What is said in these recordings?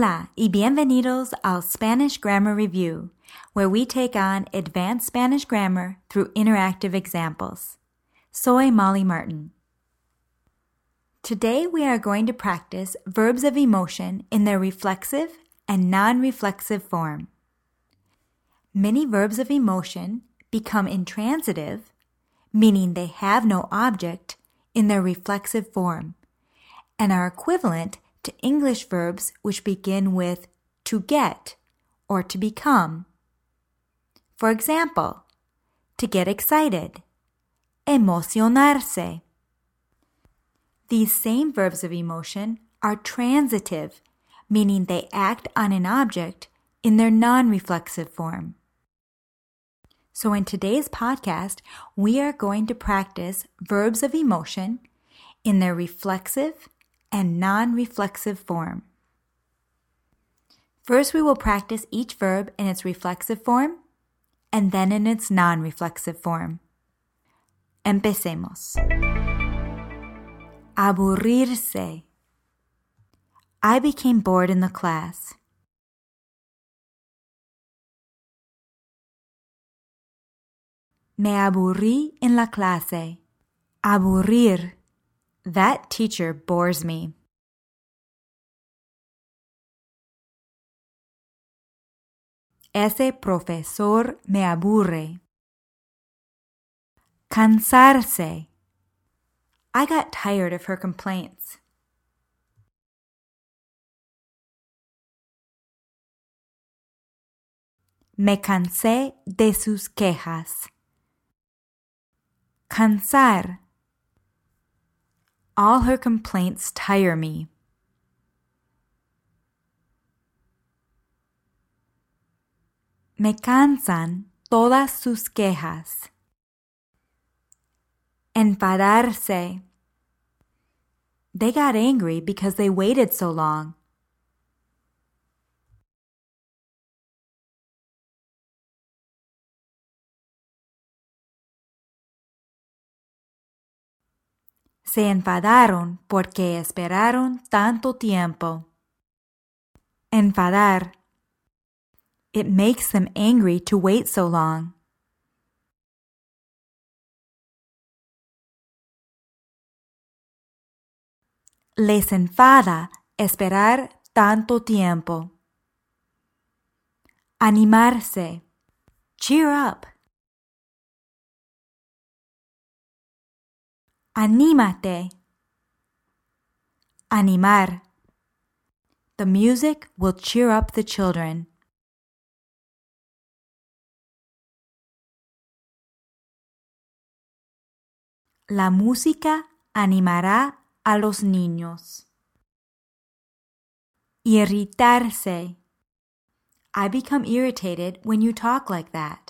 Hola y bienvenidos al Spanish Grammar Review, where we take on advanced Spanish grammar through interactive examples. Soy Molly Martin. Today we are going to practice verbs of emotion in their reflexive and non-reflexive form. Many verbs of emotion become intransitive, meaning they have no object, in their reflexive form, and are equivalent to English verbs which begin with to get or to become. For example, to get excited, emocionarse. These same verbs of emotion are transitive, meaning they act on an object in their non-reflexive form. So in today's podcast, we are going to practice verbs of emotion in their reflexive and non-reflexive form. First, we will practice each verb in its reflexive form and then in its non-reflexive form. Empecemos. Aburrirse. I became bored in the class. Me aburrí en la clase. Aburrir. That teacher bores me. Ese profesor me aburre. Cansarse. I got tired of her complaints. Me cansé de sus quejas. Cansar. All her complaints tire me. Me cansan todas sus quejas. Enfadarse. They got angry because they waited so long. Se enfadaron porque esperaron tanto tiempo. Enfadar. It makes them angry to wait so long. Les enfada esperar tanto tiempo. Animarse. Cheer up. Anímate. Animar. The music will cheer up the children. La música animará a los niños. Irritarse. I become irritated when you talk like that.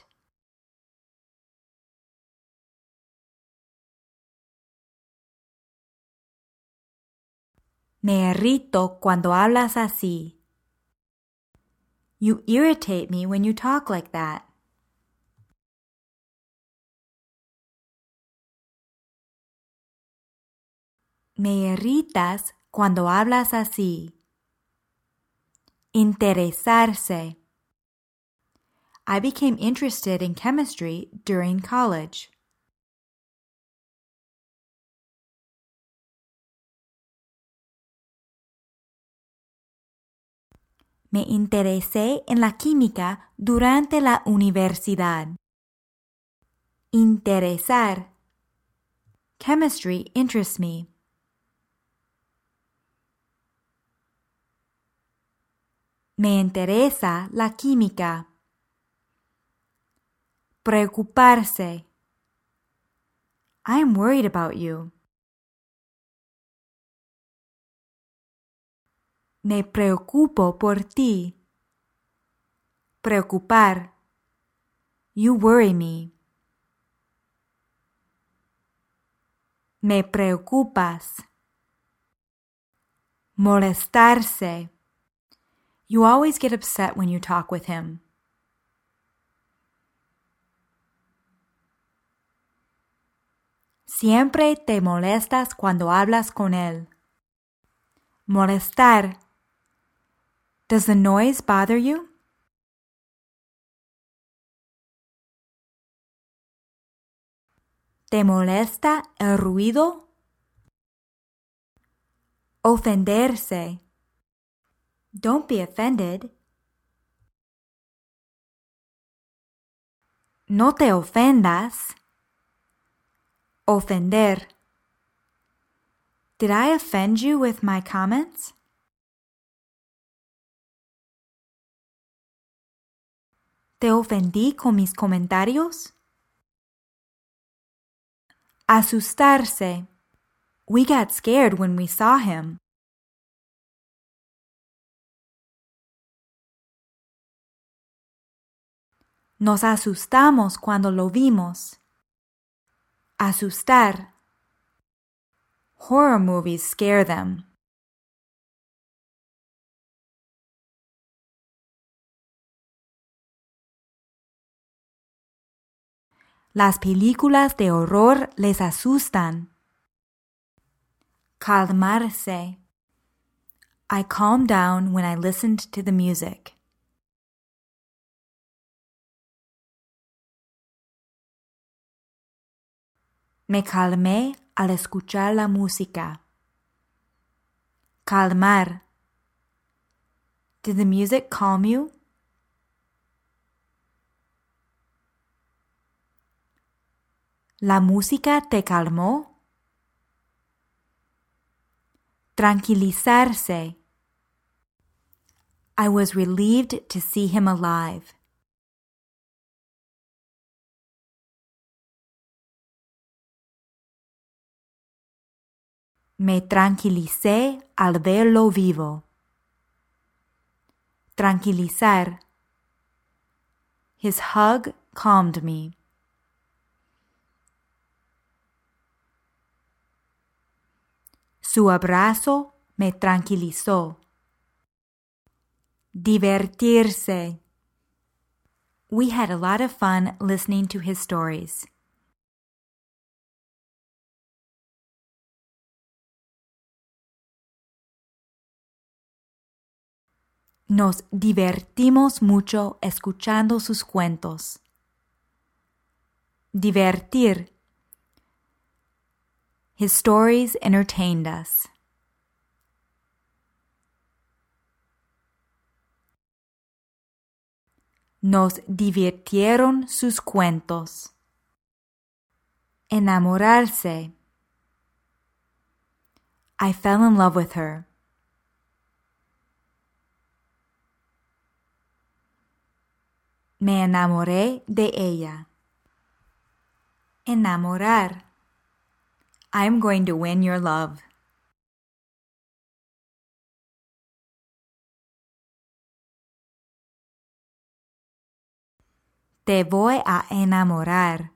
Me irrito cuando hablas así. You irritate me when you talk like that. Me irritas cuando hablas así. Interesarse. I became interested in chemistry during college. Me interesé en la química durante la universidad. Interesar. Chemistry interests me. Me interesa la química. Preocuparse. I'm worried about you. Me preocupo por ti. Preocupar. You worry me. Me preocupas. Molestarse. You always get upset when you talk with him. Siempre te molestas cuando hablas con él. Molestar Does the noise bother you? ¿Te molesta el ruido? Ofenderse. Don't be offended. No te ofendas. Ofender. Did I offend you with my comments? ¿Te ofendí con mis comentarios? Asustarse. We got scared when we saw him. Nos asustamos cuando lo vimos. Asustar. Horror movies scare them. Las películas de horror les asustan. Calmarse. I calmed down when I listened to the music. Me calmé al escuchar la música. Calmar. Did the music calm you? ¿La música te calmó? Tranquilizarse. I was relieved to see him alive. Me tranquilicé al verlo vivo. Tranquilizar. His hug calmed me. Su abrazo me tranquilizó. Divertirse. We had a lot of fun listening to his stories. Nos divertimos mucho escuchando sus cuentos. Divertir. His stories entertained us. Nos divirtieron sus cuentos. Enamorarse. I fell in love with her. Me enamoré de ella. Enamorar. I'm going to win your love. Te voy a enamorar.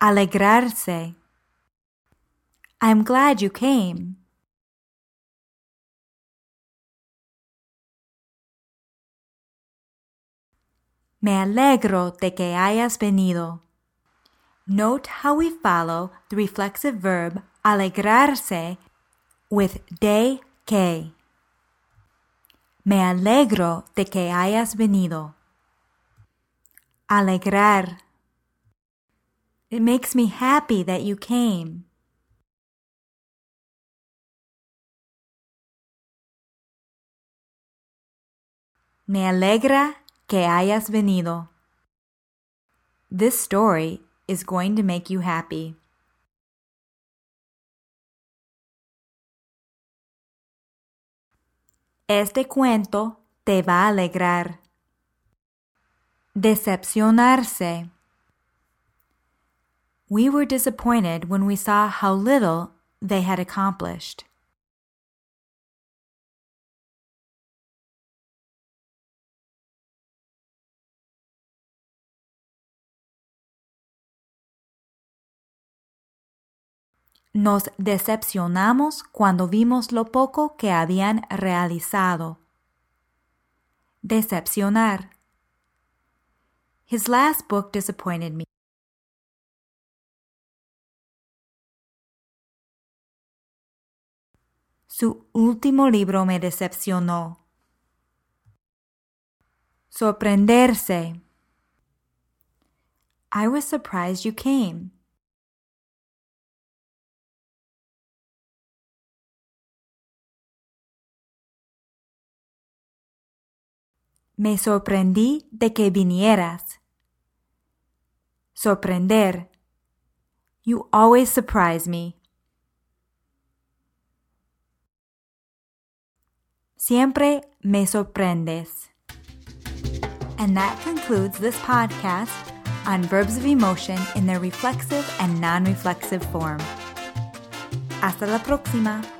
Alegrarse. I'm glad you came. Me alegro de que hayas venido. Note how we follow the reflexive verb alegrarse with de que. Me alegro de que hayas venido. Alegrar. It makes me happy that you came. Me alegra que hayas venido. This story is going to make you happy. Este cuento te va a alegrar. Decepcionarse. We were disappointed when we saw how little they had accomplished. Nos decepcionamos cuando vimos lo poco que habían realizado. Decepcionar. His last book disappointed me. Su último libro me decepcionó. Sorprenderse. I was surprised you came. Me sorprendí de que vinieras. Sorprender. You always surprise me. Siempre me sorprendes. And that concludes this podcast on verbs of emotion in their reflexive and non reflexive form. Hasta la próxima!